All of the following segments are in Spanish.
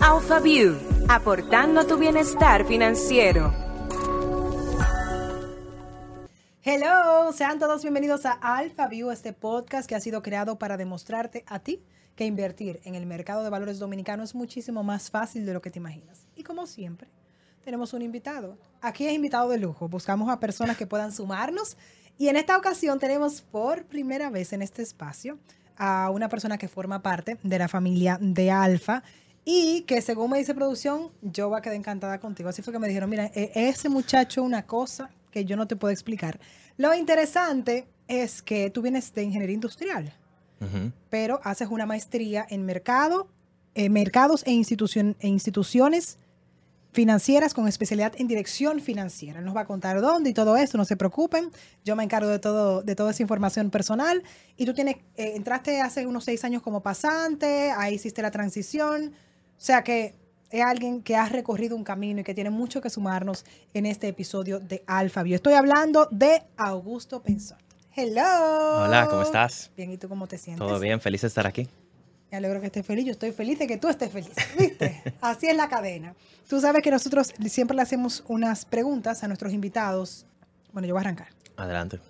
AlphaView, aportando a tu bienestar financiero. Hello, sean todos bienvenidos a AlphaView, este podcast que ha sido creado para demostrarte a ti que invertir en el mercado de valores dominicano es muchísimo más fácil de lo que te imaginas. Y como siempre, tenemos un invitado. Aquí es invitado de lujo. Buscamos a personas que puedan sumarnos. Y en esta ocasión tenemos por primera vez en este espacio a una persona que forma parte de la familia de Alfa y que según me dice producción, yo va a quedar encantada contigo. Así fue que me dijeron, mira, e- ese muchacho una cosa que yo no te puedo explicar. Lo interesante es que tú vienes de ingeniería industrial Ujú. pero haces una maestría en mercado, eh, mercados e, institucion- e instituciones financieras con especialidad en dirección financiera. Nos va a contar dónde y todo eso, no se preocupen. Yo me encargo de todo, de toda esa información personal. Y tú tienes, eh, entraste hace unos seis años como pasante, ahí hiciste la transición. O sea que es alguien que ha recorrido un camino y que tiene mucho que sumarnos en este episodio de Alfabio. Estoy hablando de Augusto Pensón. Hello. Hola, ¿cómo estás? Bien, ¿y tú cómo te sientes? ¿Todo bien? Feliz de estar aquí. Me alegro que estés feliz. Yo estoy feliz de que tú estés feliz. ¿Viste? Así es la cadena. Tú sabes que nosotros siempre le hacemos unas preguntas a nuestros invitados. Bueno, yo voy a arrancar. Adelante.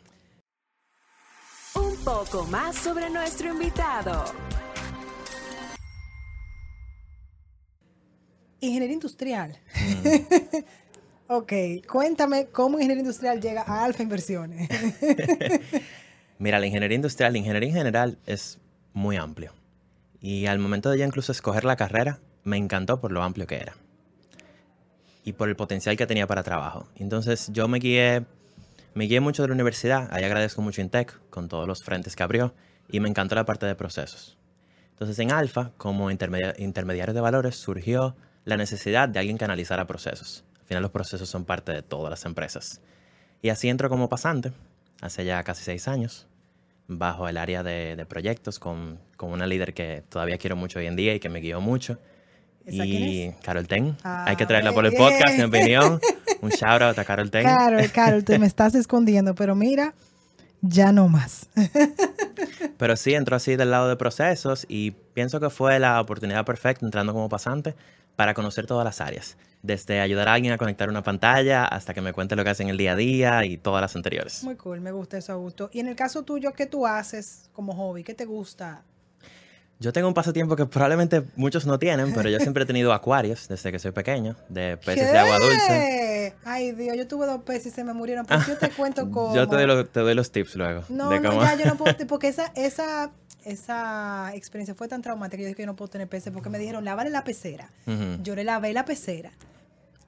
Un poco más sobre nuestro invitado. Ingeniería industrial. ok, cuéntame cómo ingeniería industrial llega a Alfa Inversiones. Mira, la ingeniería industrial, la ingeniería en general es muy amplio. Y al momento de ya incluso escoger la carrera, me encantó por lo amplio que era. Y por el potencial que tenía para trabajo. Entonces yo me guié, me guié mucho de la universidad. Ahí agradezco mucho Intec con todos los frentes que abrió. Y me encantó la parte de procesos. Entonces en Alfa, como intermedia- intermediario de valores, surgió la necesidad de alguien que analizara procesos. Al final los procesos son parte de todas las empresas. Y así entro como pasante, hace ya casi seis años, bajo el área de, de proyectos con, con una líder que todavía quiero mucho hoy en día y que me guió mucho. ¿Esa y? Carol Ten. Ah, Hay que traerla por el podcast, en mi opinión. Un shout out a Carol Ten. Carol, Carol, te me estás escondiendo, pero mira, ya no más. Pero sí, entró así del lado de procesos y pienso que fue la oportunidad perfecta entrando como pasante para conocer todas las áreas. Desde ayudar a alguien a conectar una pantalla hasta que me cuente lo que hace en el día a día y todas las anteriores. Muy cool, me gusta eso, Augusto. Y en el caso tuyo, ¿qué tú haces como hobby? ¿Qué te gusta? Yo tengo un pasatiempo que probablemente muchos no tienen, pero yo siempre he tenido acuarios desde que soy pequeño, de peces de agua dulce. Ay, Dios, yo tuve dos peces y se me murieron. Pues yo te cuento cómo. Yo te doy, lo- te doy los tips luego. No, de no, cómo- ya yo no puedo, porque esa, esa, esa experiencia fue tan traumática que yo dije que yo no puedo tener peces porque me dijeron, lávale la pecera. Ujú. Yo le lavé la pecera.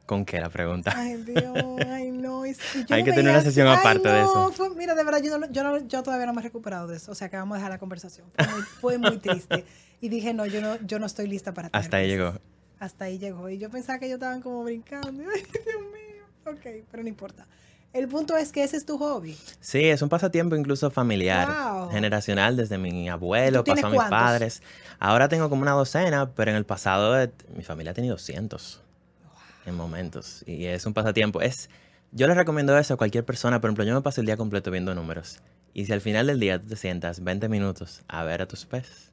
¿Con qué la pregunta? Ay, Dios, ay, no. y- y yo Hay que tener una así, sesión ay, aparte de no, eso. fue- mira, de verdad, yo, no- yo, no- yo todavía no me he recuperado de eso. O sea, que vamos a dejar la conversación. Fue muy, fue muy triste. Y dije, no, yo no, yo no estoy lista para tener Hasta ahí peces. llegó. Hasta ahí llegó. Y yo pensaba que ellos estaban como brincando. Ay, Dios mío. Ok, pero no importa. El punto es que ese es tu hobby. Sí, es un pasatiempo incluso familiar, Wow. generacional, desde mi abuelo, ¿Tú tienes pasó a mis cuántos? padres. Ahora tengo como una docena, pero en el pasado eh, mi familia ha tenido cientos en momentos. Y es un pasatiempo. Es, yo les recomiendo eso a cualquier persona. Por ejemplo, yo me paso el día completo viendo números. Y si al final del día tú te sientas 20 minutos a ver a tus peces,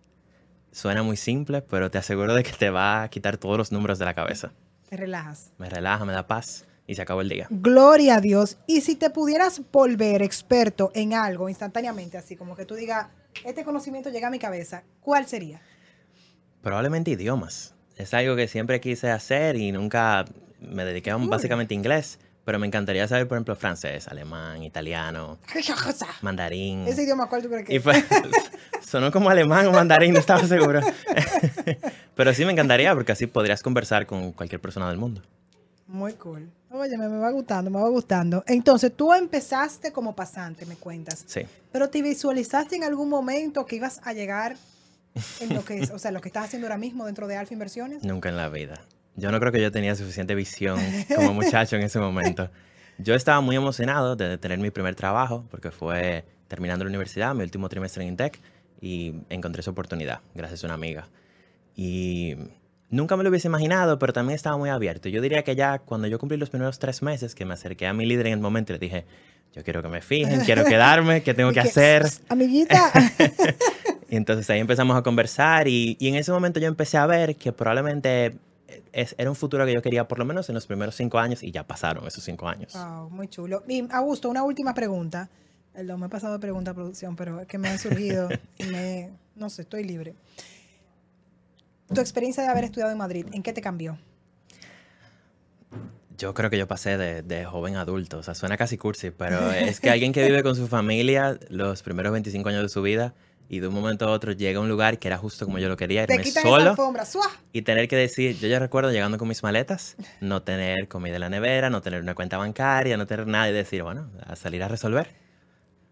suena muy simple, pero te aseguro de que te va a quitar todos los números de la cabeza. Te relajas. Me relaja, me da paz y se acabó el día. Gloria a Dios. Y si te pudieras volver experto en algo instantáneamente, así como que tú digas, este conocimiento llega a mi cabeza, ¿cuál sería? Probablemente idiomas. Es algo que siempre quise hacer y nunca me dediqué a un- básicamente inglés, pero me encantaría saber, por ejemplo, francés, alemán, italiano, mandarín. Ese idioma, ¿cuál tú crees que es? fue- sonó como alemán o mandarín, no estaba seguro. pero sí me encantaría porque así podrías conversar con cualquier persona del mundo. Muy cool. Oye, me, me va gustando, me va gustando. Entonces, tú empezaste como pasante, me cuentas. Sí. Pero te visualizaste en algún momento que ibas a llegar en lo que es, o sea, lo que estás haciendo ahora mismo dentro de Alfa Inversiones. Nunca en la vida. Yo no creo que yo tenía suficiente visión como muchacho en ese momento. Yo estaba muy emocionado de tener mi primer trabajo porque fue terminando la universidad, mi último trimestre en Intec, y encontré esa oportunidad gracias a una amiga. Y nunca me lo hubiese imaginado, pero también estaba muy abierto. Yo diría que ya cuando yo cumplí los primeros tres meses, que me acerqué a mi líder en el momento y le dije, yo quiero que me fijen, quiero quedarme, ¿qué tengo que hacer? Amiguita. Y entonces ahí empezamos a conversar y, y en ese momento yo empecé a ver que probablemente es- era un futuro que yo quería por lo menos en los primeros cinco años y ya pasaron esos cinco años. Wow, muy chulo. Y Augusto, una última pregunta. Perdón, me he pasado de pregunta a producción, pero es que me han surgido y me, no sé, estoy libre. Tu experiencia de haber estudiado en Madrid, ¿en qué te cambió? Yo creo que yo pasé de, de joven a adulto, o sea, suena casi cursi, pero es que alguien que vive con su familia los primeros 25 años de su vida y de un momento a otro llega a un lugar que era justo como yo lo quería, Te irme esa solo alfombra, y tener que decir, yo ya recuerdo llegando con mis maletas, no tener comida en la nevera, no tener una cuenta bancaria, no tener nada y decir, bueno, a salir a resolver.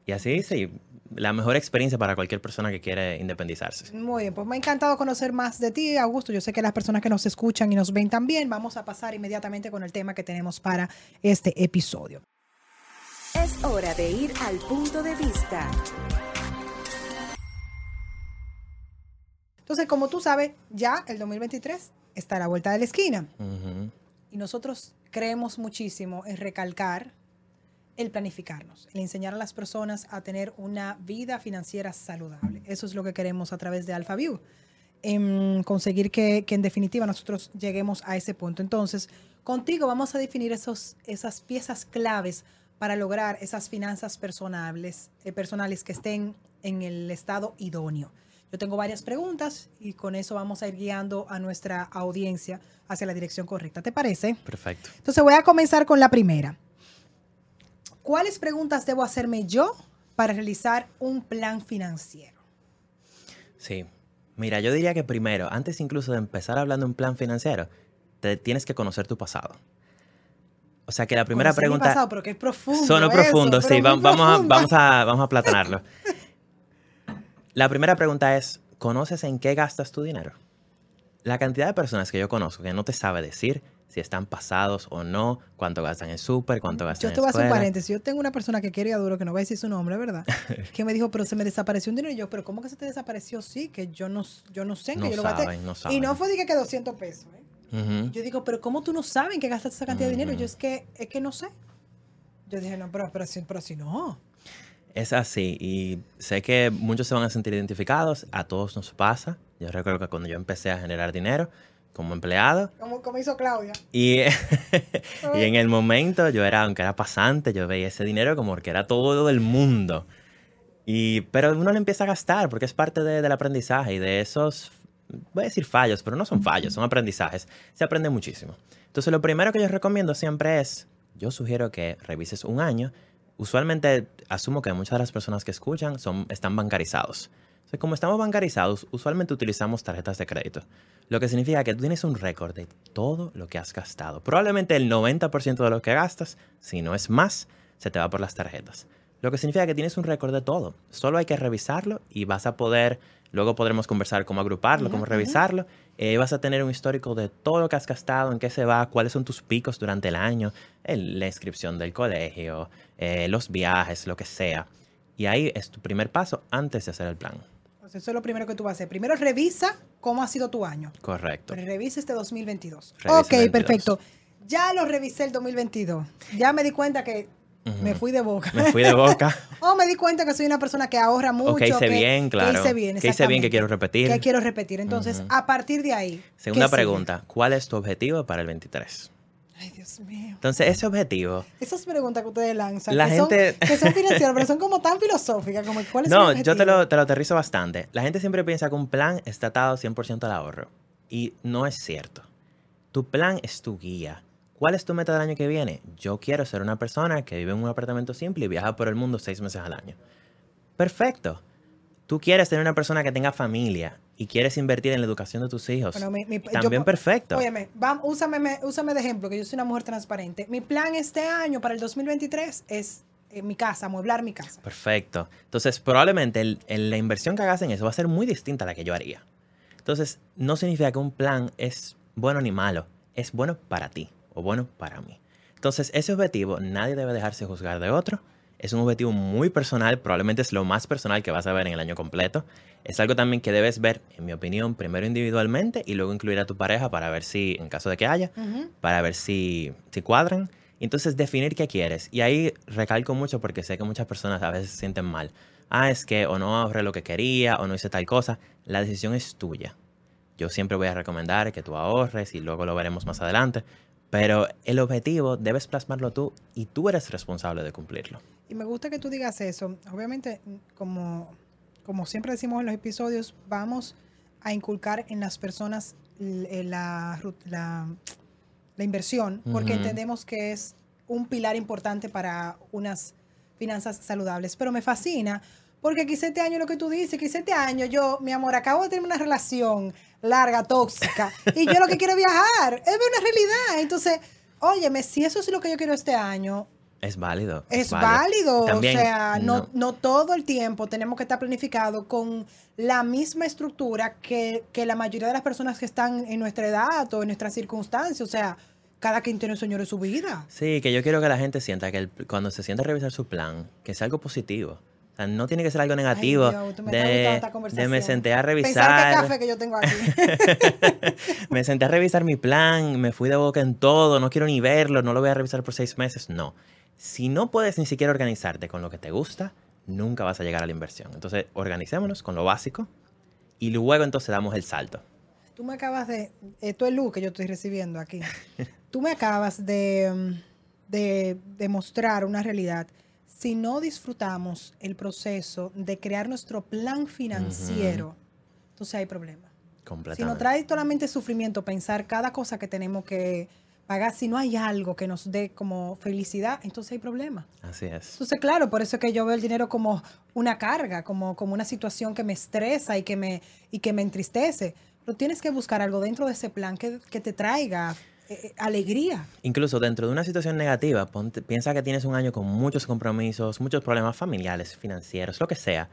Y así hice, y la mejor experiencia para cualquier persona que quiere independizarse. Muy bien, pues me ha encantado conocer más de ti, Augusto. Yo sé que las personas que nos escuchan y nos ven también, vamos a pasar inmediatamente con el tema que tenemos para este episodio. Es hora de ir al punto de vista. Entonces, como tú sabes, ya el 2023 está a la vuelta de la esquina. Y nosotros creemos muchísimo en recalcar el planificarnos, el enseñar a las personas a tener una vida financiera saludable. Eso es lo que queremos a través de AlphaView. En conseguir que, que en definitiva nosotros lleguemos a ese punto. Entonces, contigo vamos a definir esos, esas piezas claves para lograr esas finanzas personales, eh, personales que estén en el estado idóneo. Yo tengo varias preguntas y con eso vamos a ir guiando a nuestra audiencia hacia la dirección correcta. ¿Te parece? Perfecto. Entonces voy a comenzar con la primera. ¿Cuáles preguntas debo hacerme yo para realizar un plan financiero? Sí. Mira, yo diría que primero, antes incluso de empezar hablando de un plan financiero, te tienes que conocer tu pasado. O sea que la primera Conocer mi pregunta... pasado, pero que es profundo. Sonó eso, profundo, sí, va- vamos, a, vamos, a, vamos a platanarlo. La primera pregunta es, ¿conoces en qué gastas tu dinero? La cantidad de personas que yo conozco que no te sabe decir si están pasados o no, cuánto gastan en súper, cuánto gastan Yo en te voy a hacer un paréntesis. Yo tengo una persona que quiere ir a duro, que no voy a decir su nombre, ¿verdad? que me dijo, pero se me desapareció un dinero. Y yo, ¿pero cómo que se te desapareció? Sí, que yo no, yo no sé, que No yo lo gasté. saben, no Y saben. no fue de que, que 200 pesos. ¿eh? Ujú. Yo digo, pero ¿cómo tú no sabes que gastaste esa cantidad de dinero? Yo es que, es que no sé. Yo dije, no, pero, pero, si, pero si no. Es así y sé que muchos se van a sentir identificados, a todos nos pasa. Yo recuerdo que cuando yo empecé a generar dinero como empleado Como, como hizo Claudia. y, y en el momento yo era, aunque era pasante, yo veía ese dinero como que era todo del mundo. Y, pero uno lo empieza a gastar porque es parte de- del aprendizaje y de esos, voy a decir fallos, pero no son fallos, son aprendizajes. Se aprende muchísimo. Entonces lo primero que yo recomiendo siempre es, yo sugiero que revises un año. Usualmente asumo que muchas de las personas que escuchan son, están bancarizados. Entonces, como estamos bancarizados, usualmente utilizamos tarjetas de crédito. Lo que significa que tú tienes un récord de todo lo que has gastado. Probablemente el 90% de lo que gastas, si no es más, se te va por las tarjetas. Lo que significa que tienes un récord de todo. Solo hay que revisarlo y vas a poder, luego podremos conversar cómo agruparlo, cómo revisarlo. Eh, vas a tener un histórico de todo lo que has gastado, en qué se va, cuáles son tus picos durante el año, la inscripción del colegio, eh, los viajes, lo que sea. Y ahí es tu primer paso antes de hacer el plan. Entonces, eso es lo primero que tú vas a hacer. Primero revisa cómo ha sido tu año. Correcto. Revisa este 2022. Revisa ok, el 22. perfecto. Ya lo revisé el 2022. Ya me di cuenta que me fui de boca. Me fui de boca. o me di cuenta que soy una persona que ahorra mucho. o que hice que- bien, claro. Que hice bien, que hice bien, que quiero repetir. Que quiero repetir. Entonces, a partir de ahí. Segunda pregunta, ¿cuál es tu objetivo para el 23? Ay, Dios mío. Entonces, ese objetivo, Esas preguntas que ustedes lanzan, La que, gente- son, que son financieras, pero son como tan filosóficas, como cuál es el no, yo te lo, te lo aterrizo bastante. La gente siempre piensa que un plan está atado 100% al ahorro. Y no es cierto. Tu plan es tu guía. ¿Cuál es tu meta del año que viene? Yo quiero ser una persona que vive en un apartamento simple y viaja por el mundo seis meses al año. Perfecto. Tú quieres tener una persona que tenga familia y quieres invertir en la educación de tus hijos. Bueno, mi- mi- También yo- perfecto. Óyeme, úsame, me- úsame de ejemplo, que yo soy una mujer transparente. Mi plan este año para el 2023 es en mi casa, amueblar mi casa. Perfecto. Entonces, probablemente el- el- la inversión que hagas en eso va a ser muy distinta a la que yo haría. Entonces, no significa que un plan es bueno ni malo. Es bueno para ti o bueno para mí. Entonces, ese objetivo nadie debe dejarse juzgar de otro. Es un objetivo muy personal, probablemente es lo más personal que vas a ver en el año completo. Es algo también que debes ver, en mi opinión, primero individualmente y luego incluir a tu pareja para ver si, en caso de que haya, para ver si, si cuadran. Entonces, definir qué quieres. Y ahí recalco mucho porque sé que muchas personas a veces se sienten mal. Ah, es que o no ahorré lo que quería o no hice tal cosa. La decisión es tuya. Yo siempre voy a recomendar que tú ahorres y luego lo veremos más adelante. Pero el objetivo debes plasmarlo tú y tú eres responsable de cumplirlo. Y me gusta que tú digas eso. Obviamente, como, como siempre decimos en los episodios, vamos a inculcar en las personas la, la, la inversión, porque entendemos que es un pilar importante para unas finanzas saludables. Pero me fascina, porque quizá este año lo que tú dices, quizá este año yo, mi amor, acabo de tener una relación larga, tóxica, y yo lo que quiero viajar, es una realidad. Entonces, óyeme, si eso es lo que yo quiero este año, es válido. Es, válido. o sea, no, no, todo el tiempo tenemos que estar planificado con la misma estructura que, que, la mayoría de las personas que están en nuestra edad o en nuestras circunstancias. O sea, cada quien tiene un sueño de su vida. Sí, que yo quiero que la gente sienta que cuando se sienta a revisar su plan, que sea algo positivo. Sea, no tiene que ser algo negativo. me de, me senté a revisar. café que yo tengo aquí. me senté a revisar mi plan, me fui de boca en todo, no quiero ni verlo, no lo voy a revisar por seis meses. No. Si no puedes ni siquiera organizarte con lo que te gusta, nunca vas a llegar a la inversión. Entonces, organicémonos con lo básico y luego entonces damos el salto. Tú me acabas de, esto es luz que yo estoy recibiendo aquí. Tú me acabas de, de demostrar una realidad. Si no disfrutamos el proceso de crear nuestro plan financiero, entonces hay problema. Si nos trae solamente sufrimiento pensar cada cosa que tenemos que pagar, si no hay algo que nos dé como felicidad, entonces hay problema. Así es. Entonces, claro, por eso es que yo veo el dinero como una carga, como, como una situación que me estresa y que me, y que me entristece. Pero tienes que buscar algo dentro de ese plan que, te traiga eh, eh, alegría. Incluso dentro de una situación negativa, piensa que tienes un año con muchos compromisos, muchos problemas familiares, financieros, lo que sea.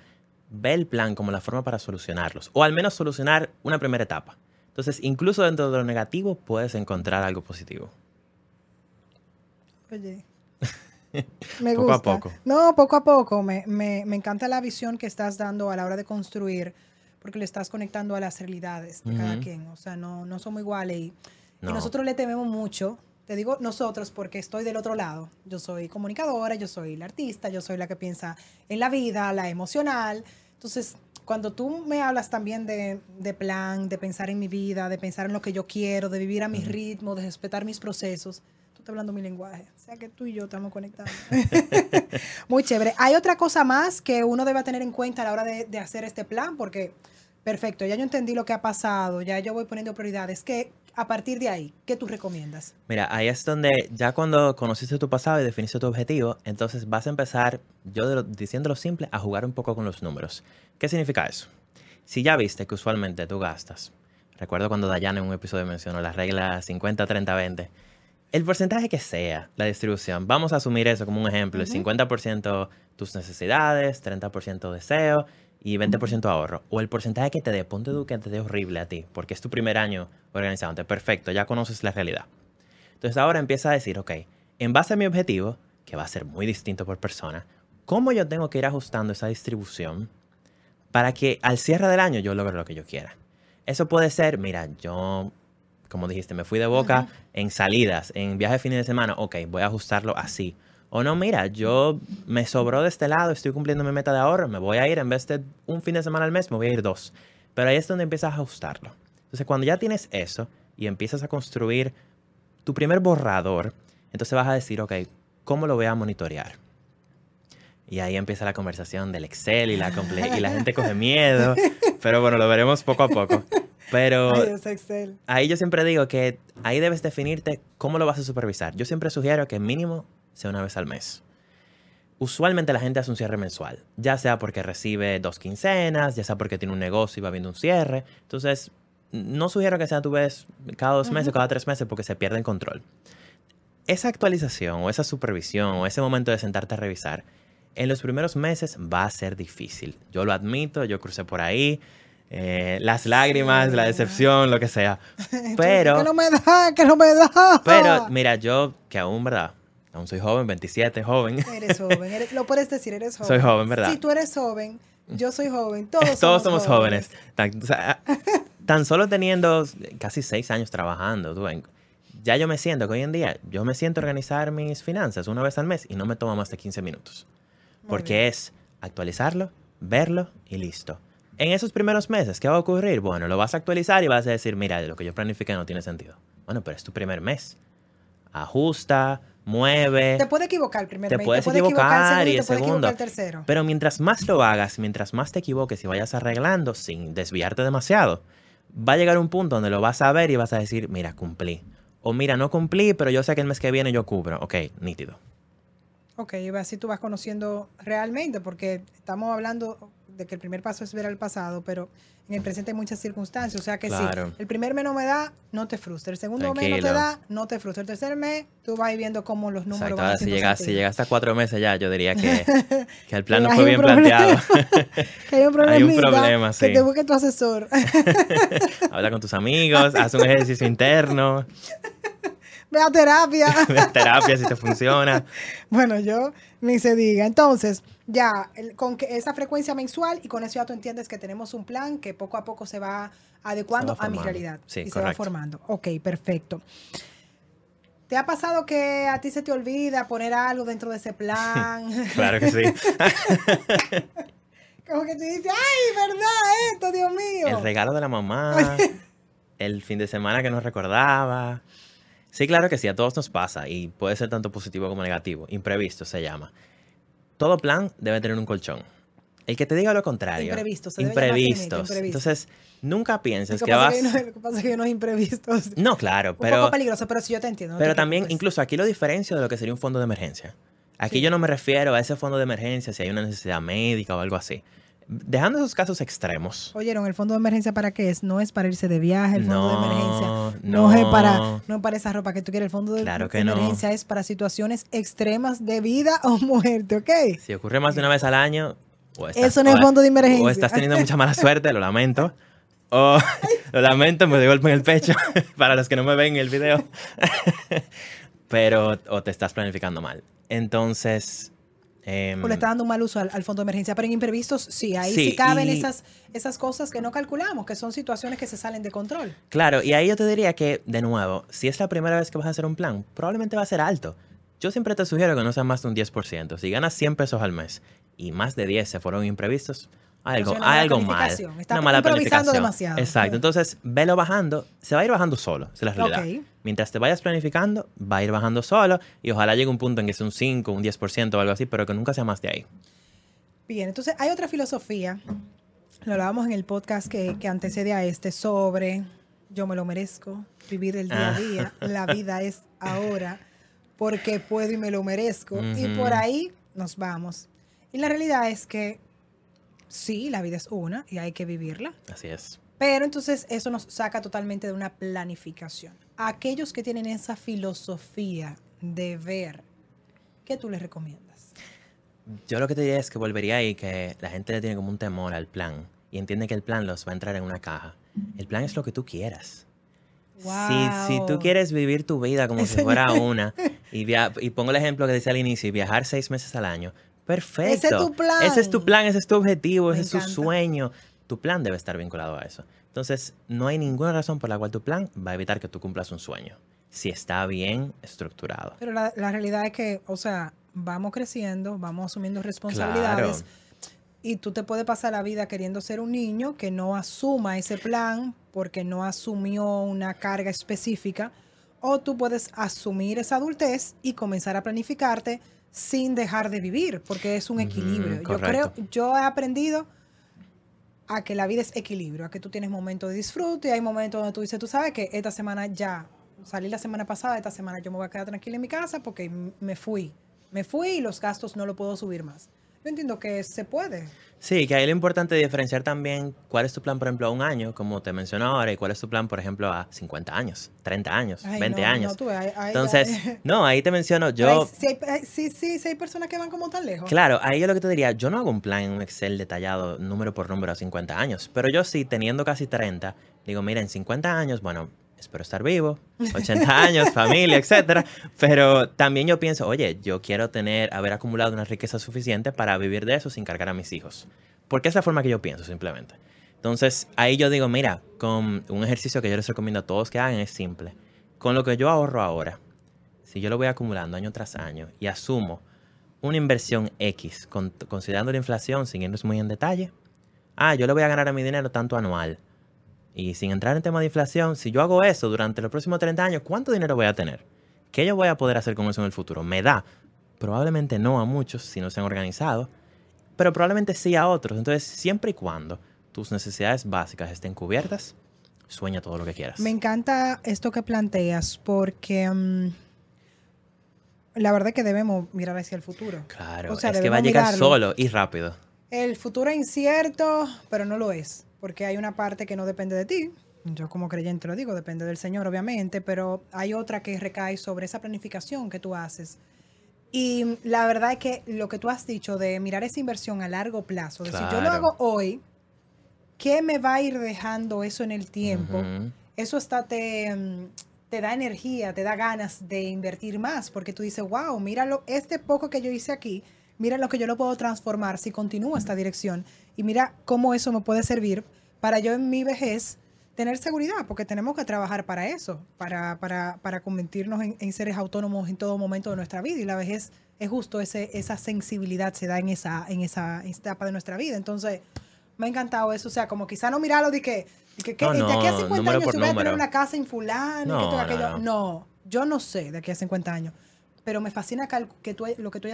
Ve el plan como la forma para solucionarlos, o al menos solucionar una primera etapa. Entonces, incluso dentro de lo negativo puedes encontrar algo positivo. Oye. Me poco a poco. No, poco a poco. Me, encanta la visión que estás dando a la hora de construir, porque le estás conectando a las realidades de cada quien. O sea, no, no somos iguales. Y, nosotros le tememos mucho. Te digo nosotros porque estoy del otro lado. Yo soy comunicadora, yo soy la artista, yo soy la que piensa en la vida, la emocional. Entonces, cuando tú me hablas también de, plan, de pensar en mi vida, de pensar en lo que yo quiero, de vivir a mi ritmo, de respetar mis procesos, tú estás hablando mi lenguaje. O sea que tú y yo estamos conectados. Muy chévere. Hay otra cosa más que uno debe tener en cuenta a la hora de, de hacer este plan, porque perfecto, ya yo entendí lo que ha pasado, ya yo voy poniendo prioridades. ¿Qué, a partir de ahí, ¿qué tú recomiendas? Mira, ahí es donde ya cuando conociste tu pasado y definiste tu objetivo, entonces vas a empezar, yo diciéndolo simple, a jugar un poco con los números. ¿Qué significa eso? Si ya viste que usualmente tú gastas, recuerdo cuando Dayana en un episodio mencionó la regla 50, 30, 20, el porcentaje que sea, la distribución, vamos a asumir eso como un ejemplo, el 50% tus necesidades, 30% deseo y 20% ahorro. O el porcentaje que te dé, ponte tú que te dé horrible a ti, porque es tu primer año organizándote. Perfecto, ya conoces la realidad. Entonces ahora empieza a decir, ok, en base a mi objetivo, que va a ser muy distinto por persona, ¿cómo yo tengo que ir ajustando esa distribución para que al cierre del año yo logre lo que yo quiera? Eso puede ser, mira, yo, como dijiste, me fui de boca en salidas, en viajes de fin de semana, ok, voy a ajustarlo así o no, mira, yo me sobró de este lado, estoy cumpliendo mi meta de ahorro, me voy a ir en vez de un fin de semana al mes, me voy a ir dos. Pero ahí es donde empiezas a ajustarlo. Entonces, cuando ya tienes eso y empiezas a construir tu primer borrador, entonces vas a decir, ok, ¿cómo lo voy a monitorear? Y ahí empieza la conversación del Excel y la, y la gente coge miedo. Pero bueno, lo veremos poco a poco. Pero ahí yo siempre digo que ahí debes definirte cómo lo vas a supervisar. Yo siempre sugiero que mínimo sea una vez al mes. Usualmente la gente hace un cierre mensual, ya sea porque recibe dos quincenas, ya sea porque tiene un negocio y va viendo un cierre. Entonces, no sugiero que sea tu vez cada dos meses o cada tres meses porque se pierde el control. Esa actualización o esa supervisión o ese momento de sentarte a revisar, en los primeros meses va a ser difícil. Yo lo admito, yo crucé por ahí, eh, las lágrimas, la decepción, lo que sea. Pero... que no me da, que no me da. Pero mira, yo que aún, ¿verdad? Aún soy joven, 27, joven. Eres joven, lo puedes decir, eres joven. Soy joven, ¿verdad? Si tú eres joven, yo soy joven, todos, todos somos, jóvenes. Tan, solo teniendo casi seis años trabajando, tú, ya yo me siento que hoy en día, yo me siento organizar mis finanzas una vez al mes y no me toma más de 15 minutos. porque es actualizarlo, verlo y listo. En esos primeros meses, ¿qué va a ocurrir? Bueno, lo vas a actualizar y vas a decir, mira, lo que yo planifiqué no tiene sentido. Bueno, pero es tu primer mes. Ajusta, mueve. Te puede equivocar el primer Te mes, puedes te puede equivocar equivocar el segundo, y el te puede equivocar segundo. el tercero. Pero mientras más lo hagas, mientras más te equivoques y vayas arreglando sin desviarte demasiado, va a llegar un punto donde lo vas a ver y vas a decir, mira, cumplí. O mira, no cumplí, pero yo sé que el mes que viene yo cubro. Ok, nítido. Ok, y así tú vas conociendo realmente, porque estamos hablando de que el primer paso es ver al pasado, pero en el presente hay muchas circunstancias. O sea que Claro. si el primer mes no me da, no te frustres. El segundo mes no te Tranquilo. da, no te frustres. El tercer mes, tú vas viendo cómo los números Exacto. van Ahora, si llegas, si llegaste a cuatro meses ya, yo diría que, que el plan no fue bien problema. planteado. Que hay un Hay un problema, Que sí. te busque tu asesor. Habla con tus amigos, haz un ejercicio interno, Ve a terapia. ve a terapia si te funciona. Bueno, yo ni se diga. Entonces, ya, el- con que esa frecuencia mensual y con eso ya tú entiendes que tenemos un plan que poco a poco se va adecuando Se va a mi realidad. Sí, y se va formando. Ok, perfecto. ¿Te ha pasado que a ti se te olvida poner algo dentro de ese plan? Claro que sí. Como que tú dices, ay, ¿verdad esto, Dios mío? El regalo de la mamá, el fin de semana que no recordaba. Sí, claro que sí, a todos nos pasa y puede ser tanto positivo como negativo. Imprevisto se llama. Todo plan debe tener un colchón. El que te diga lo contrario. Imprevisto, se debe imprevistos. imprevisto. Entonces, nunca Lo pienses que que vas. es que no- lo que pasa es que unos imprevistos. No, claro, un pero. poco peligroso, pero sí yo te entiendo. no Pero te también, incluso aquí lo diferencio de lo que sería un fondo de emergencia. Aquí Sí. yo no me refiero a ese fondo de emergencia si hay una necesidad médica o algo así. Dejando esos casos extremos. Oyeron, el fondo de emergencia para qué es? No es para irse de viaje, el fondo de emergencia. No, no. es para, no es para esa ropa que tú quieres. El fondo de, Claro de que no. emergencia es para situaciones extremas de vida o muerte, ¿ok? Si ocurre más de una vez al año, o estás- Eso no es fondo de emergencia. O estás teniendo mucha mala suerte, lo lamento. O lo lamento, me doy golpe en el pecho para los que no me ven en el video. Pero, o te estás planificando mal. Entonces, em, O le está dando un mal uso al, al fondo de emergencia. Pero en imprevistos, sí, ahí sí, Sí, caben y- esas, esas cosas que no calculamos, que son situaciones que se salen de control. Claro, y ahí yo te diría que, de nuevo, si es la primera vez que vas a hacer un plan, probablemente va a ser alto. Yo siempre te sugiero que no sea más de un 10%. Si ganas 100 pesos al mes y más de 10 se fueron imprevistos, algo, algo mal. Está Una mala planificación. demasiado. Exacto. Entonces, velo bajando. Se va a ir bajando solo, es la realidad. Ok. Mientras te vayas planificando, va a ir bajando solo y ojalá llegue un punto en que sea un 5, un 10% o algo así, pero que nunca sea más de ahí. Bien, entonces hay otra filosofía, lo hablábamos en el podcast que, que antecede a este, sobre yo me lo merezco, vivir el día a Ah. día, la vida es ahora, porque puedo y me lo merezco. Y por ahí nos vamos. Y la realidad es que sí, la vida es una y hay que vivirla. Así es. Pero entonces eso nos saca totalmente de una planificación. Aquellos que tienen esa filosofía de ver, ¿qué tú les recomiendas? Yo lo que te diría es que volvería ahí que la gente le tiene como un temor al plan y entiende que el plan los va a entrar en una caja. El plan es lo que tú quieras. Si, si tú Wow. quieres vivir tu vida como si fuera una, y, via- y pongo el ejemplo que decía al inicio, y viajar seis meses al año, perfecto. Ese es tu plan. Ese es tu plan, ese es tu objetivo, Me ese es tu sueño. Tu plan debe estar vinculado a eso. Entonces, no hay ninguna razón por la cual tu plan va a evitar que tú cumplas un sueño, si está bien estructurado. Pero la, la realidad es que, o sea, vamos creciendo, vamos asumiendo responsabilidades. Y tú te puedes pasar la vida queriendo ser un niño que no asuma ese plan porque no asumió una carga específica. O tú puedes asumir esa adultez y comenzar a planificarte sin dejar de vivir, porque es un equilibrio. Yo creo, yo he aprendido a que la vida es equilibrio, a que tú tienes momentos de disfrute y hay momentos donde tú dices, tú sabes que esta semana ya, salí la semana pasada, esta semana yo me voy a quedar tranquila en mi casa porque me fui, me fui y los gastos no lo puedo subir más. Yo entiendo que se puede. Sí, que ahí lo importante es diferenciar también cuál es tu plan, por ejemplo, a un año, como te menciono ahora, y cuál es tu plan, por ejemplo, a 50 años, 30 años, Ay, 20 no, años. no, tú ves, ahí- ahí- Entonces, ahí- no, ahí te menciono, yo, sí, hay- sí, sí, sí hay personas que van como tan lejos. claro, ahí yo lo que te diría, yo no hago un plan en un Excel detallado, número por número, a 50 años, pero yo sí, teniendo casi 30, digo, mira, en 50 años, bueno, espero estar vivo, 80 años, familia, etcétera, pero también yo pienso, oye, yo quiero tener, haber acumulado una riqueza suficiente para vivir de eso sin cargar a mis hijos. Porque es la forma que yo pienso, simplemente. Entonces, ahí yo digo, mira, con un ejercicio que yo les recomiendo a todos que hagan es simple. Con lo que yo ahorro ahora, si yo lo voy acumulando año tras año y asumo una inversión X, con- considerando la inflación, sin irnos muy en detalle, ah, yo le voy a ganar a mi dinero tanto anual. Y sin entrar en tema de inflación, si yo hago eso durante los próximos 30 años, ¿cuánto dinero voy a tener? ¿Qué yo voy a poder hacer con eso en el futuro? ¿Me da? Probablemente no a muchos si no se han organizado, pero probablemente sí a otros. Entonces, siempre y cuando tus necesidades básicas estén cubiertas, sueña todo lo que quieras. Me encanta esto que planteas porque mm, la verdad es que debemos mirar hacia el futuro. Claro, O sea, es que va a llegar mirarlo. solo y rápido. El futuro es incierto, pero no lo es, porque hay una parte que no depende de ti. Yo como creyente lo digo, depende del Señor, obviamente, pero hay otra que recae sobre esa planificación que tú haces. Y la verdad es que lo que tú has dicho de mirar esa inversión a largo plazo, de si yo lo hago hoy, ¿qué me va a ir dejando eso en el tiempo? Eso hasta te, mm, te da energía, te da ganas de invertir más, porque tú dices, wow, míralo, este poco que yo hice aquí, mira lo que yo lo puedo transformar si continúo esta dirección y mira cómo eso me puede servir para yo en mi vejez tener seguridad, porque tenemos que trabajar para eso, para, para, para convertirnos en, en seres autónomos en todo momento de nuestra vida y la vejez es justo ese, esa sensibilidad se da en esa, en esa etapa de nuestra vida. Entonces, me ha encantado eso. O sea, como quizá no mirarlo de que, de que, que No, de aquí a no, 50 número años si voy a tener una casa en fulano, que No, todo no, aquello. no. No, yo no sé de aquí a 50 años. Pero me fascina que tú, que tú,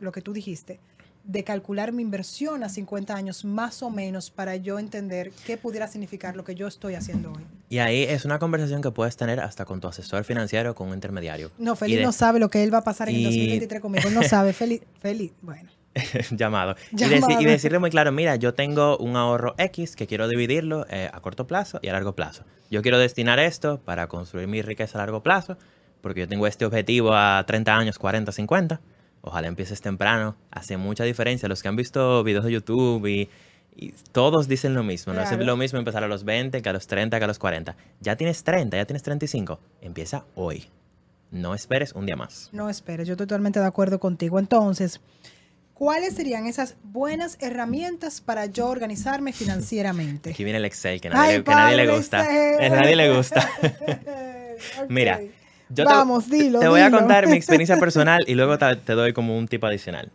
lo que tú dijiste, de calcular mi inversión a 50 años más o menos para yo entender qué pudiera significar lo que yo estoy haciendo hoy. Y ahí es una conversación que puedes tener hasta con tu asesor financiero o con un intermediario. No, Y Feliz de- no sabe lo que él va a pasar en el y- 2023 conmigo. Él no sabe. Feliz, Feliz, bueno. llamado. Y, Llamado. deci- y decirle muy claro, mira, yo tengo un ahorro X que quiero dividirlo eh, a corto plazo y a largo plazo. Yo quiero destinar esto para construir mi riqueza a largo plazo, porque yo tengo este objetivo a 30 años, 40, 50. Ojalá empieces temprano. Hace mucha diferencia. Los que han visto videos de YouTube y, y todos dicen lo mismo. No Claro. es lo mismo empezar a los 20 que a los 30 que a los 40. Ya tienes 30, ya tienes 35. Empieza hoy. No esperes un día más. No esperes, yo estoy totalmente de acuerdo contigo. Entonces, ¿cuáles serían esas buenas herramientas para yo organizarme financieramente? Aquí viene el Excel, que nadie, Ay, le- que nadie le gusta. A nadie le gusta. Mira, Yo te- Vamos, dilo. Te voy a contar mi experiencia personal y luego te, te doy como un tip adicional.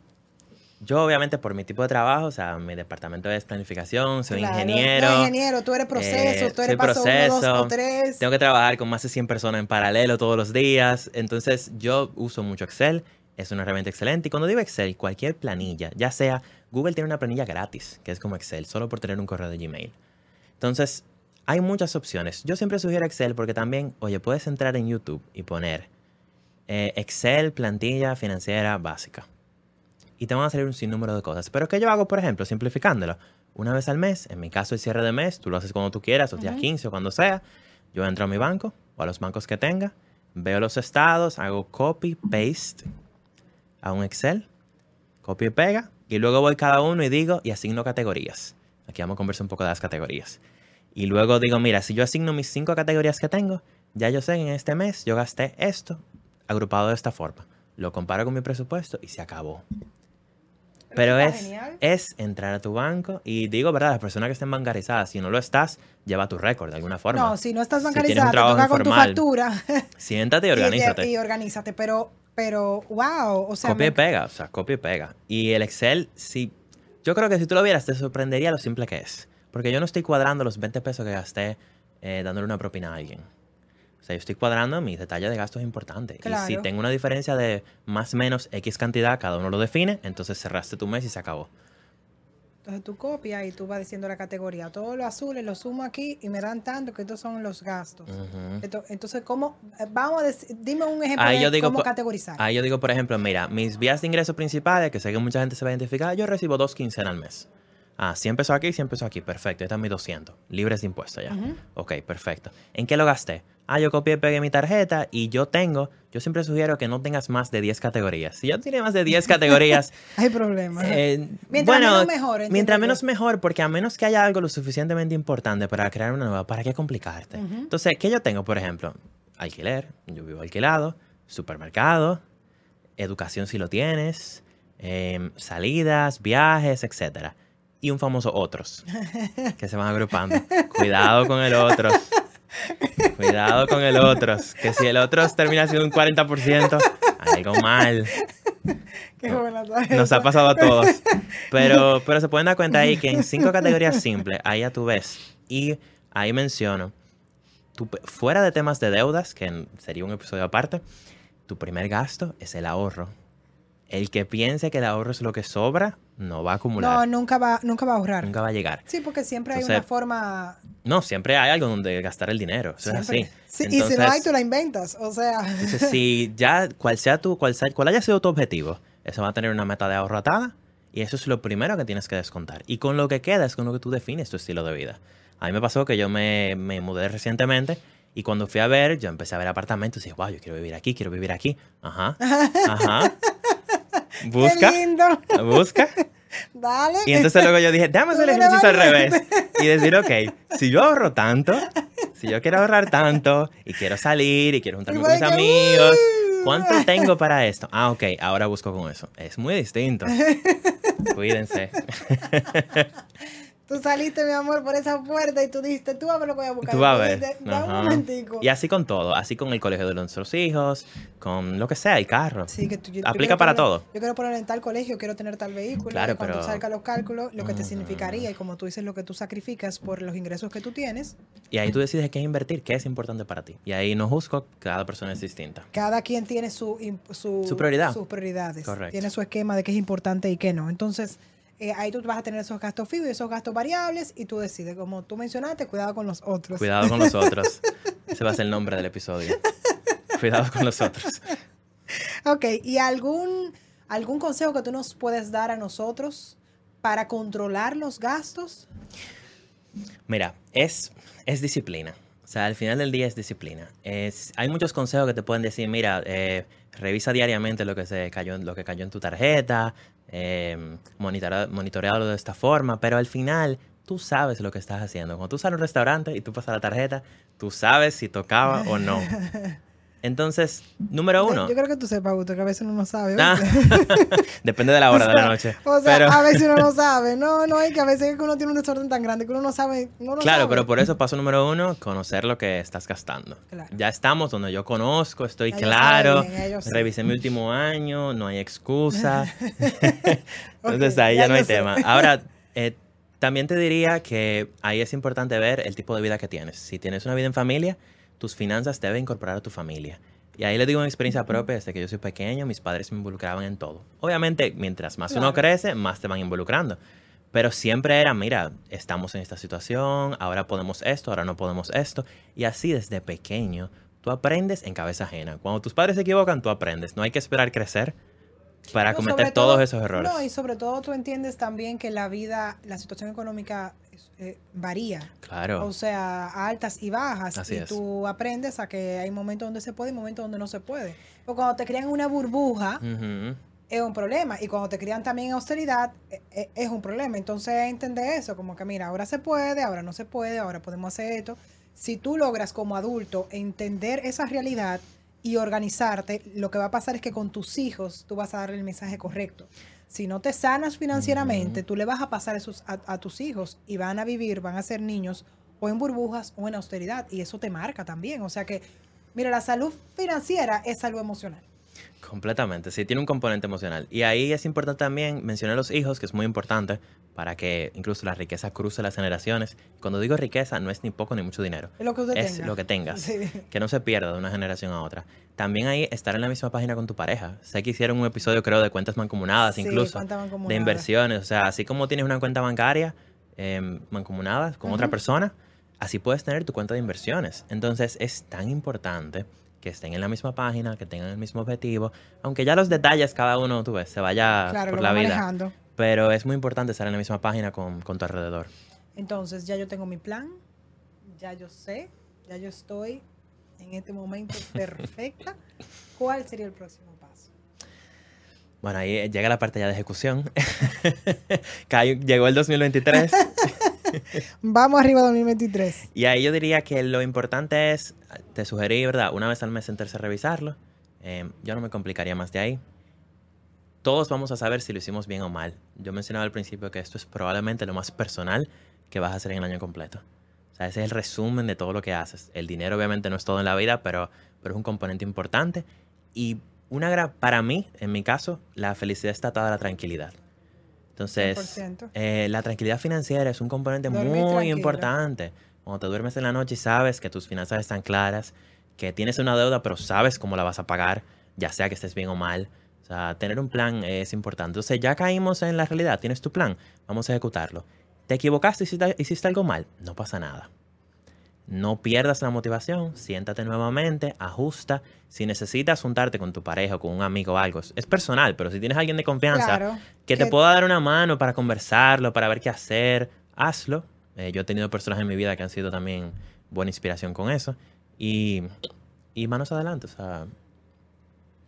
Yo, obviamente, por mi tipo de trabajo, o sea, mi departamento es planificación, soy Claro, ingeniero. no, ingeniero, tú eres proceso, eh, tú eres paso uno, dos proceso, o tres. Tengo que trabajar con más de 100 personas en paralelo todos los días. Entonces, yo uso mucho Excel. Es una herramienta excelente. Y cuando digo Excel, cualquier planilla, ya sea Google tiene una planilla gratis, que es como Excel, solo por tener un correo de Gmail. Entonces, hay muchas opciones. Yo siempre sugiero Excel porque también, oye, puedes entrar en YouTube y poner eh, Excel, plantilla financiera básica. Y te van a salir un sinnúmero de cosas. Pero ¿qué yo hago, por ejemplo, simplificándolo? Una vez al mes, en mi caso el cierre de mes, tú lo haces cuando tú quieras, o día 15 o cuando sea. Yo entro a mi banco o a los bancos que tenga, veo los estados, hago copy, paste a un Excel, copio y pega, y luego voy cada uno y digo y asigno categorías. Aquí vamos a conversar un poco de las categorías. Y luego digo, mira, si yo asigno mis cinco categorías que tengo, ya yo sé que en este mes yo gasté esto agrupado de esta forma. Lo comparo con mi presupuesto y se acabó. Pero es, es entrar a tu banco y digo, ¿verdad? Las personas que estén bancarizadas, si no lo estás, lleva tu récord de alguna forma. No, si no estás Si un bancarizado, te toca con tu informal, factura. Siéntate y organízate. Y, y organízate, pero, pero, wow, o sea, copia y pega, o sea, copia y pega. Y el Excel, si, yo creo que si tú lo vieras, te sorprendería lo simple que es. Porque yo no estoy cuadrando los 20 pesos que gasté eh, dándole una propina a alguien. O sea, yo estoy cuadrando mis detalles de gastos importantes. Y si Claro. tengo una diferencia de más o menos X cantidad, cada uno lo define, entonces cerraste tu mes y se acabó. Entonces tú copias y tú vas diciendo la categoría. Todos los azules los sumo aquí y me dan tanto que estos son los gastos. Entonces, ¿cómo? eh, Vamos a decir, dime un ejemplo Ahí de yo digo, cómo categorizar. Ahí yo digo, por ejemplo, mira, mis vías de ingreso principales, que sé que mucha gente se va a identificar, yo recibo dos quincenas al mes. Ah, 100 pesos aquí, 100 pesos aquí, perfecto. Están mis 200, libres de impuestos ya. Ujú. Ok, perfecto. ¿En qué lo gasté? Ah, yo copié y pegué mi tarjeta y yo tengo, yo siempre sugiero que no tengas más de 10 categorías. Si yo tiene más de 10 categorías, Hay problemas. eh, Mientras bueno, menos mejor, Mientras menos mejor, porque a menos que haya algo lo suficientemente importante para crear una nueva, ¿para qué complicarte? Entonces, ¿qué yo tengo, por ejemplo? Alquiler, yo vivo alquilado, supermercado, educación si lo tienes, em, salidas, viajes, etcétera. Y un famoso otros, que se van agrupando. Cuidado con el otros. Cuidado con el otros. Que si el otros termina siendo un 40%, algo mal. Qué buena Nos ha pasado a todos. Pero, pero se pueden dar cuenta ahí que en cinco categorías simples, ahí ya tú ves. Y ahí menciono, tu fuera de temas de deudas, que sería un episodio aparte, tu primer gasto es el ahorro. El que piense que el ahorro es lo que sobra, no va a No, acumular. nunca va, nunca va a ahorrar. Nunca va a llegar. Sí, porque siempre hay Entonces, una forma. No, siempre hay algo donde gastar el dinero. Eso siempre- es así. Sí, y si no hay, Entonces- tú la inventas. O sea. Entonces, si ya, cual sea tu, cual, sea- cual haya sido tu objetivo, eso va a tener una meta de ahorro atada y eso es lo primero que tienes que descontar. Y con lo que queda es con lo que tú defines tu estilo de vida. A mí me pasó que yo me, me mudé recientemente y cuando fui a ver, yo empecé a ver apartamentos y dije, wow, yo quiero vivir aquí, quiero vivir aquí. Ajá, ajá. Busca, Qué lindo. busca. Dale. Y entonces luego yo dije, déjame hacer el ejercicio al revés. Y decir, ok, si yo ahorro tanto, si yo quiero ahorrar tanto, y quiero salir, y quiero juntarme con mis que, amigos, "Uh". ¿cuánto tengo para esto? Ah, ok, ahora busco con eso. Es muy distinto. Cuídense. Tú saliste, mi amor, por esa puerta y tú dijiste, tú a ver lo que voy a buscar. Tú vas a ver. dijiste, "Da Ajá. un momentico. Y así con todo, así con el colegio de nuestros hijos, con lo que sea, el carro. Sí, que tú- yo- yo Aplica quiero para poner- todo. Yo quiero poner en tal colegio, quiero tener tal vehículo. Claro, y cuando pero- salga los cálculos, lo que te Ujú. significaría, y como tú dices, lo que tú sacrificas por los ingresos que tú tienes, Y ahí tú decides qué invertir, qué es importante para ti. Y ahí no juzgo, cada persona es distinta. cada quien tiene su, su, Su prioridad. sus prioridades. Correcto. Tiene su esquema de qué es importante y qué no. Entonces, eh, ahí tú vas a tener esos gastos fijos y esos gastos variables y tú decides, como tú mencionaste, cuidado con los otros. Cuidado con los otros. Ese va a ser el nombre del episodio. Cuidado con los otros. Ok, ¿y algún, algún consejo que tú nos puedes dar a nosotros para controlar los gastos? Mira, es, es disciplina. O sea, al final del día es disciplina. Es, hay muchos consejos que te pueden decir, mira, eh, revisa diariamente lo que se cayó, lo que cayó en tu tarjeta, eh, monitora- monitorealo de esta forma, pero al final tú sabes lo que estás haciendo. Cuando tú sales a un restaurante y tú pasas la tarjeta, tú sabes si tocaba o no. Entonces, número uno, Yo creo que tú sepas, Augusto, que a veces uno no sabe. Ah, depende de la hora de la noche. O sea, pero- a veces uno no sabe. No, no, es que a veces es que uno tiene un desorden tan grande que uno no sabe. uno no Claro, sabe. pero por eso paso número uno, conocer lo que estás gastando. Claro. Ya estamos donde yo conozco, estoy Ya claro, bien, revisé mi último año, no hay excusa. Entonces ahí ya ya no hay sé. tema. Ahora, eh, también te diría que ahí es importante ver el tipo de vida que tienes. Si tienes una vida en familia, tus finanzas deben incorporar a tu familia. Y ahí le digo una experiencia propia, desde que yo soy pequeño, mis padres me involucraban en todo. Obviamente, mientras más uno crece, más te van involucrando. Pero siempre era, mira, estamos en esta situación, ahora podemos esto, ahora no podemos esto. Y así desde pequeño, tú aprendes en cabeza ajena. Cuando tus padres se equivocan, tú aprendes. No hay que esperar crecer para No, cometer todos todo- esos errores. No, y sobre todo tú entiendes también que la vida, la situación económica eh, varía. Claro. O sea, altas y bajas. Así y es. tú aprendes a que hay momentos donde se puede y momentos donde no se puede. Porque cuando te crían en una burbuja, es un problema. Y cuando te crían también austeridad, eh, eh, es un problema. Entonces, entender eso, como que mira, ahora se puede, ahora no se puede, ahora podemos hacer esto. Si tú logras como adulto entender esa realidad y organizarte, lo que va a pasar es que con tus hijos tú vas a darle el mensaje correcto. Si no te sanas financieramente, tú le vas a pasar esos a, a tus hijos y van a vivir, van a ser niños o en burbujas o en austeridad. Y eso te marca también. O sea que, mira, la salud financiera es salud emocional. Completamente, sí, tiene un componente emocional. Y ahí es importante también mencionar a los hijos, que es muy importante para que incluso la riqueza cruce las generaciones. Cuando digo riqueza, no es ni poco ni mucho dinero. Es lo que usted Es tenga. lo que tengas. Sí. Que no se pierda de una generación a otra. También ahí estar en la misma página con tu pareja. Sé que hicieron un episodio, creo, de cuentas mancomunadas, Sí, incluso. De inversiones. O sea, así como tienes una cuenta bancaria eh, mancomunada con otra persona, así puedes tener tu cuenta de inversiones. Entonces es tan importante que estén en la misma página, que tengan el mismo objetivo, aunque ya los detalles cada uno, tú ves, se vaya Claro, por la vida. manejando. Pero es muy importante estar en la misma página con, con tu alrededor. Entonces, ya yo tengo mi plan, ya yo sé, ya yo estoy en este momento perfecta. ¿Cuál sería el próximo paso? Bueno, ahí llega la parte ya de ejecución. Llegó el 2023. Vamos arriba 2023. Y ahí yo diría que lo importante es, te sugerí, ¿verdad? Una vez al mes sentarse a revisarlo. Eh, yo no me complicaría más de ahí. Todos vamos a saber si lo hicimos bien o mal. Yo mencionaba al principio que esto es probablemente lo más personal que vas a hacer en el año completo. O sea, ese es el resumen de todo lo que haces. El dinero obviamente no es todo en la vida, pero, pero es un componente importante. Y una para mí, en mi caso, la felicidad está atada a la tranquilidad. Entonces, 100%. eh, la tranquilidad financiera es un componente Dormir muy tranquilo. importante. Cuando te duermes en la noche y sabes que tus finanzas están claras, que tienes una deuda, pero sabes cómo la vas a pagar, ya sea que estés bien o mal. O sea, tener un plan es importante. Entonces, ya caímos en la realidad, tienes tu plan, vamos a ejecutarlo. ¿Te equivocaste, hiciste, hiciste algo mal? No pasa nada. No pierdas la motivación, siéntate nuevamente, ajusta. Si necesitas juntarte con tu pareja o con un amigo o algo, es- personal, pero si tienes alguien de confianza Claro. que te pueda dar una mano para conversarlo, para ver qué hacer, hazlo. Eh, yo he tenido personas en mi vida que han sido también buena inspiración con eso. Y, y manos adelante, o sea,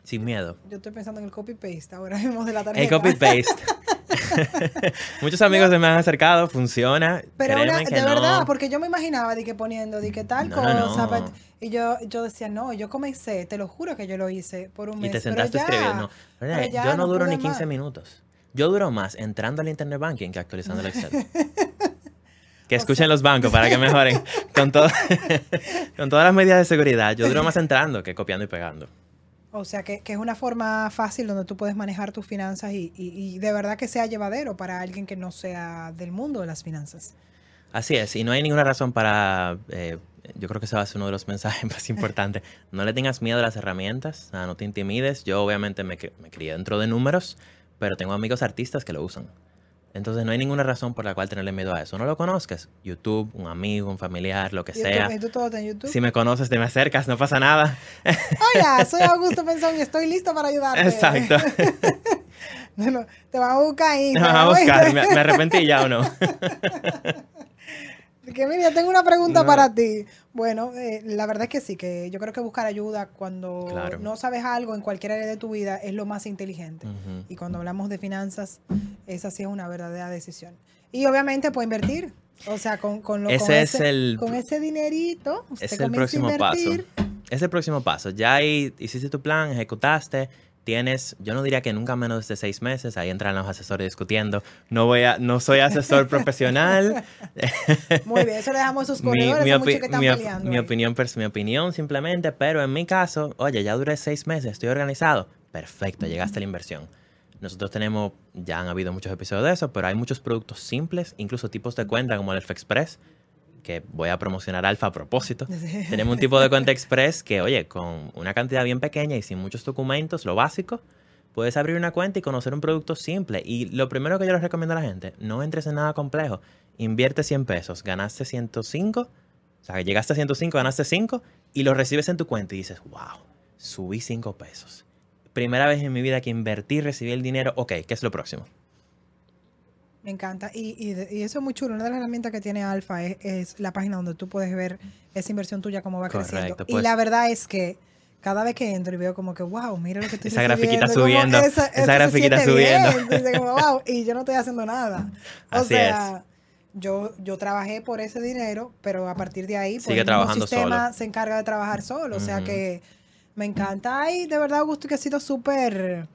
sin miedo. Yo estoy pensando en el copy-paste ahora mismo de la tarjeta. El copy-paste. Muchos amigos se me han acercado, funciona. Pero una- de no. verdad, porque yo me imaginaba de que poniendo de que tal No, cosa. no. Y yo, yo decía, no, yo comencé, te lo juro que yo lo hice por un Y mes. te pero sentaste pero yo no, duro ni pude 15 más. minutos. Yo duro más entrando al internet banking que actualizando el Excel. que escuchen los bancos para que mejoren. Con, todo, con todas las medidas de seguridad, yo duro más entrando que copiando y pegando. O sea, que, es una forma fácil donde tú puedes manejar tus finanzas y, de verdad que sea llevadero para alguien que no sea del mundo de las finanzas. Así es, y no hay ninguna razón para... eh, yo creo que ese va a ser uno de los mensajes más importantes. No le tengas miedo a las herramientas, no te intimides. Yo obviamente me, me crié dentro de números, pero tengo amigos artistas que lo usan. Entonces no hay ninguna razón por la cual tenerle miedo a eso. No lo conozcas. YouTube, un amigo, un familiar, lo que YouTube, sea. ¿Y tú todo está en YouTube? Si me conoces, te me acercas, no pasa nada. Hola, soy Augusto Pensón y estoy listo para ayudarte. Exacto. No, no, te van a buscar ahí. Te van a buscar. ¿Me, me arrepentí ya o no? Que mira, tengo una pregunta No. para ti. Bueno, eh, la verdad es que sí, que yo creo que buscar ayuda cuando Claro. no sabes algo en cualquier área de tu vida es lo más inteligente. Y cuando hablamos de finanzas, esa sí es una verdadera decisión. Y obviamente puede invertir. O sea, con, con, lo, con Ese es ese, el- con ese dinerito, usted Es el a próximo paso. Es el próximo paso. Ya ahí hiciste tu plan, ejecutaste, tienes, yo no diría que nunca menos de seis meses, ahí entran los asesores discutiendo. No voy a, no soy asesor profesional. Muy bien, eso le dejamos a mi, corredores, mi opi- que están mi peleando. opinión, mi opinión simplemente, pero en mi caso, oye, ya duré seis meses, estoy organizado. Perfecto, llegaste a la inversión. Nosotros tenemos, ya han habido muchos episodios de eso, pero hay muchos productos simples, incluso tipos de cuenta como el Alfa Express, que voy a promocionar Alfa a propósito. Tenemos un tipo de cuenta Express que, oye, con una cantidad bien pequeña y sin muchos documentos, lo básico, puedes abrir una cuenta y conocer un producto simple. Y lo primero que yo les recomiendo a la gente, no entres en nada complejo. Invierte 100 pesos, ganaste 105, o sea, llegaste a 105, ganaste 5 y lo recibes en tu cuenta y dices, wow, subí 5 pesos. Primera vez en mi vida que invertí, recibí el dinero, ok, ¿qué es lo próximo? Me encanta. Y, y, y eso es muy chulo. Una de las herramientas que tiene Alfa es, es la página donde tú puedes ver esa inversión tuya, cómo va creciendo. Correcto, y pues- la verdad es que cada vez que entro y veo como que, wow, mira lo que estoy Esa grafiquita como subiendo, esa, esa grafiquita subiendo. Entonces, como, wow, y yo no estoy haciendo nada. O Así sea, yo, yo trabajé por ese dinero, pero a partir de ahí, pues, el sistema solo. se encarga de trabajar solo. O sea que me encanta. Ay, de verdad, Augusto, que ha sido súper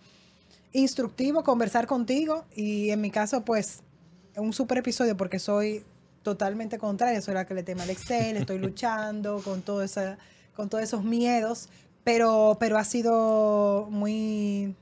instructivo conversar contigo. Y en mi caso, pues, un súper episodio porque soy totalmente contraria. Soy la que le tema al Excel, estoy luchando con, todo esa, con todos esos miedos. Pero, pero ha sido muy,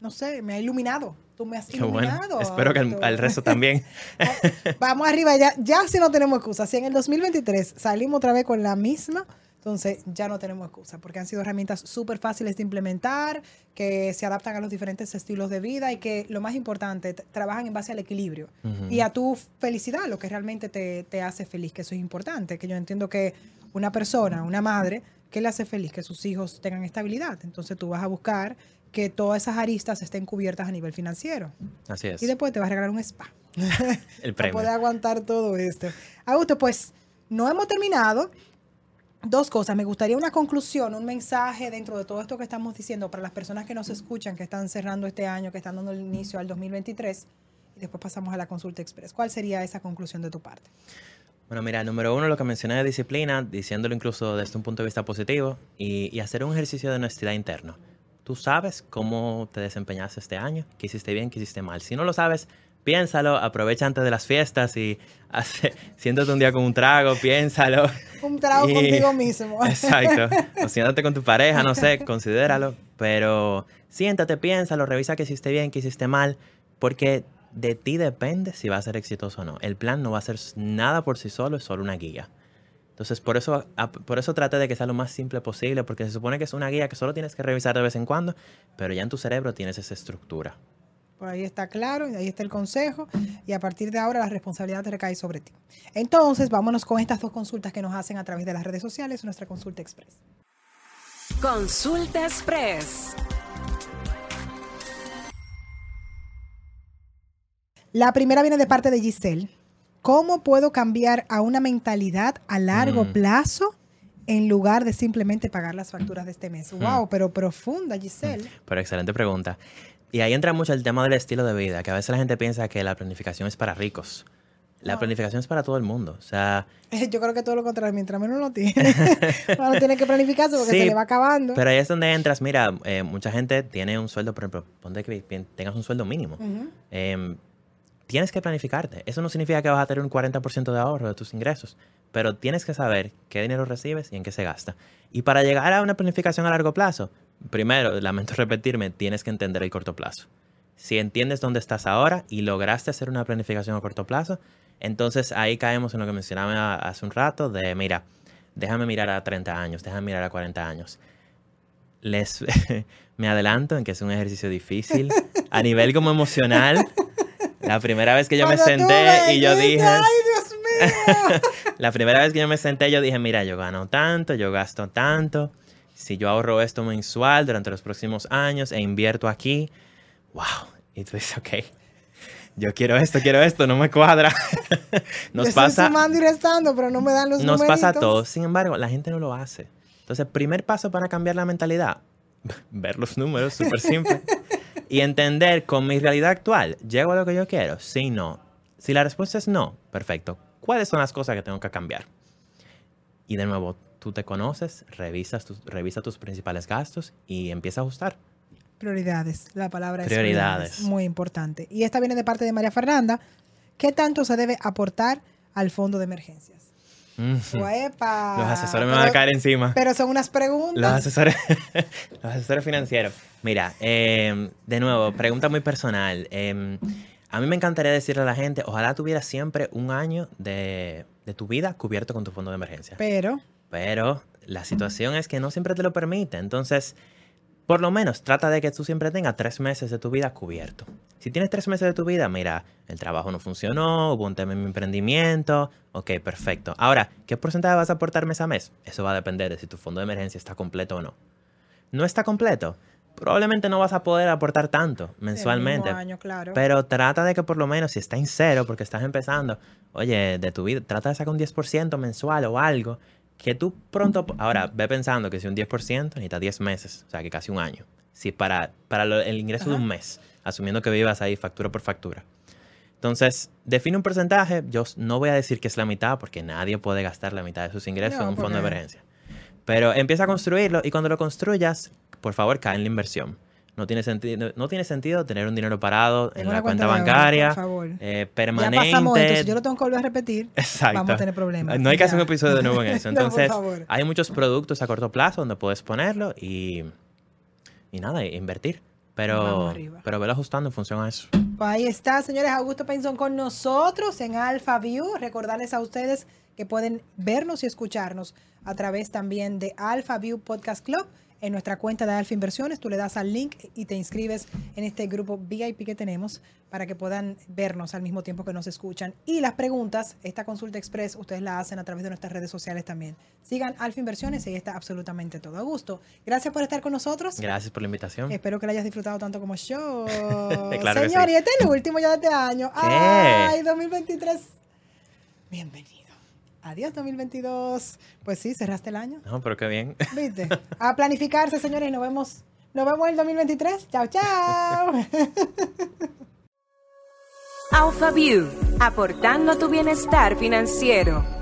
no sé, me ha iluminado. Tú me has bueno. iluminado. Espero que al resto también. Vamos arriba, ya, ya si no tenemos excusa. Si en el 2023 salimos otra vez con la misma, entonces ya no tenemos excusa, porque han sido herramientas súper fáciles de implementar, que se adaptan a los diferentes estilos de vida y que lo más importante, trabajan en base al equilibrio y a tu felicidad, lo que realmente te, te hace feliz, que eso es importante, que yo entiendo que una persona, una madre, ¿qué le hace feliz? Que sus hijos tengan estabilidad. Entonces tú vas a buscar que todas esas aristas estén cubiertas a nivel financiero. Así es. Y después te vas a regalar un spa. el para premio. poder aguantar todo esto. Augusto, pues no hemos terminado. Dos cosas. Me gustaría una conclusión, un mensaje dentro de todo esto que estamos diciendo para las personas que nos escuchan, que están cerrando este año, que están dando el inicio al 2023. Y después pasamos a la consulta express. ¿Cuál sería esa conclusión de tu parte? Bueno, mira, número uno, lo que mencioné de disciplina, diciéndolo incluso desde un punto de vista positivo, y, y hacer un ejercicio de honestidad interno. Tú sabes cómo te desempeñaste este año, qué hiciste bien, qué hiciste mal. Si no lo sabes, piénsalo, aprovecha antes de las fiestas y hace, siéntate un día con un trago, piénsalo. Un trago Y- contigo mismo. Exacto. O siéntate con tu pareja, no sé, considéralo. pero siéntate, piénsalo, revisa que hiciste bien, que hiciste mal, porque de ti depende si va a ser exitoso o no. El plan no va a ser nada por sí solo, es solo una guía. Entonces, por eso, por eso trate de que sea lo más simple posible, porque se supone que es una guía que solo tienes que revisar de vez en cuando, pero ya en tu cerebro tienes esa estructura. Por ahí está claro, ahí está el consejo, y a partir de ahora la responsabilidad te recae sobre ti. Entonces, vámonos con estas dos consultas que nos hacen a través de las redes sociales, nuestra consulta express. Consulta express. La primera viene de parte de Giselle. ¿Cómo puedo cambiar a una mentalidad a largo mm. plazo en lugar de simplemente pagar las facturas de este mes? Wow, mm. pero profunda, Giselle. Mm. Pero excelente pregunta. Y ahí entra mucho el tema del estilo de vida, que a veces la gente piensa que la planificación es para ricos. La planificación es para todo el mundo. O sea. Yo creo que todo lo contrario, mientras menos lo tiene, no tiene que planificarse porque se le va acabando. Pero ahí es donde entras. Mira, eh, mucha gente tiene un sueldo, por ejemplo, ponte que tengas un sueldo mínimo tienes que planificarte. Eso no significa que vas a tener un 40% de ahorro de tus ingresos, pero tienes que saber qué dinero recibes y en qué se gasta. Y para llegar a una planificación a largo plazo, primero, lamento repetirme, tienes que entender el corto plazo. Si entiendes dónde estás ahora y lograste hacer una planificación a corto plazo, entonces ahí caemos en lo que mencionaba hace un rato de, mira, déjame mirar a 30 años, déjame mirar a 40 años. Les, me adelanto en que es un ejercicio difícil a nivel como emocional la primera vez que yo me senté y yo dije... ¡Ay, Dios mío! la primera vez que yo me senté yo dije, mira, yo gano tanto, yo gasto tanto. Si yo ahorro esto mensual durante los próximos años e invierto aquí, wow. Y tú dices, ok, yo quiero esto, quiero esto, no me cuadra. nos yo pasa. Estoy y restando, pero no me dan los Nos pasa todo. Sin embargo, la gente no lo hace. Entonces, primer paso para cambiar la mentalidad, ver los números, súper simple y entender con mi realidad actual, ¿llego a lo que yo quiero? Sí, no. Si la respuesta es no, perfecto. ¿Cuáles son las cosas que tengo que cambiar? Y de nuevo, tú te conoces, revisas tus, revisa tus principales gastos y empieza a ajustar. Prioridades, la palabra es prioridades. Muy importante. Y esta viene de parte de María Fernanda. ¿Qué tanto se debe aportar al fondo de emergencias? Los asesores me van a caer encima. Pero son unas preguntas. Los asesores, los asesores financieros. Mira, em, de nuevo, pregunta muy personal. Em, a mí me encantaría decirle a la gente, ojalá tuviera siempre un año de, de tu vida cubierto con tu fondo de emergencia. Pero. Pero la situación es que no siempre te lo permite. Entonces, por lo menos trata de que tú siempre tengas tres meses de tu vida cubierto. Si tienes tres meses de tu vida, mira, el trabajo no funcionó, hubo un tema en mi emprendimiento, ok, perfecto. Ahora, ¿qué porcentaje vas a aportar mes a mes? Eso va a depender de si tu fondo de emergencia está completo o no. ¿No está completo? Probablemente no vas a poder aportar tanto mensualmente. claro. Pero trata de que por lo menos si está en cero porque estás empezando, oye, de tu vida, trata de sacar un 10% mensual o algo que tú pronto, ahora ve pensando que si un 10% necesita 10 meses, o sea que casi un año. Si para, para el ingreso de un mes, asumiendo que vivas ahí factura por factura. Entonces, define un porcentaje. Yo no voy a decir que es la mitad, porque nadie puede gastar la mitad de sus ingresos en un fondo de emergencia. Pero empieza a construirlo y cuando lo construyas, por favor, cae en la inversión. No tiene sentido, no tiene sentido tener un dinero parado en, la cuenta, bancaria, eh, permanente. Ya pasamos. Si yo lo tengo que volver a repetir, vamos a tener problemas. No hay que hacer un episodio de nuevo en eso. Entonces, hay muchos productos a corto plazo donde puedes ponerlo y, y nada, invertir. Pero, pero velo ajustando en función a eso. Pues ahí está, señores. Augusto Pinzón con nosotros en Alpha View. Recordarles a ustedes que pueden vernos y escucharnos a través también de Alpha View Podcast Club en nuestra cuenta de Alfa Inversiones. Tú le das al link y te inscribes en este grupo VIP que tenemos para que puedan vernos al mismo tiempo que nos escuchan. Y las preguntas, esta consulta express, ustedes la hacen a través de nuestras redes sociales también. Sigan Alfa Inversiones y ahí está absolutamente todo. a gusto. Gracias por estar con nosotros. Gracias por la invitación. Espero que la hayas disfrutado tanto como yo. Señor, y este es el último ya de este año. ¿Qué? Ay, 2023. Bienvenido. Adiós 2022. Pues sí, cerraste el año. No, pero qué bien. ¿Viste? A planificarse, señores, y nos vemos, nos vemos en el 2023. Chao, chao. Alpha View, aportando tu bienestar financiero.